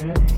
good.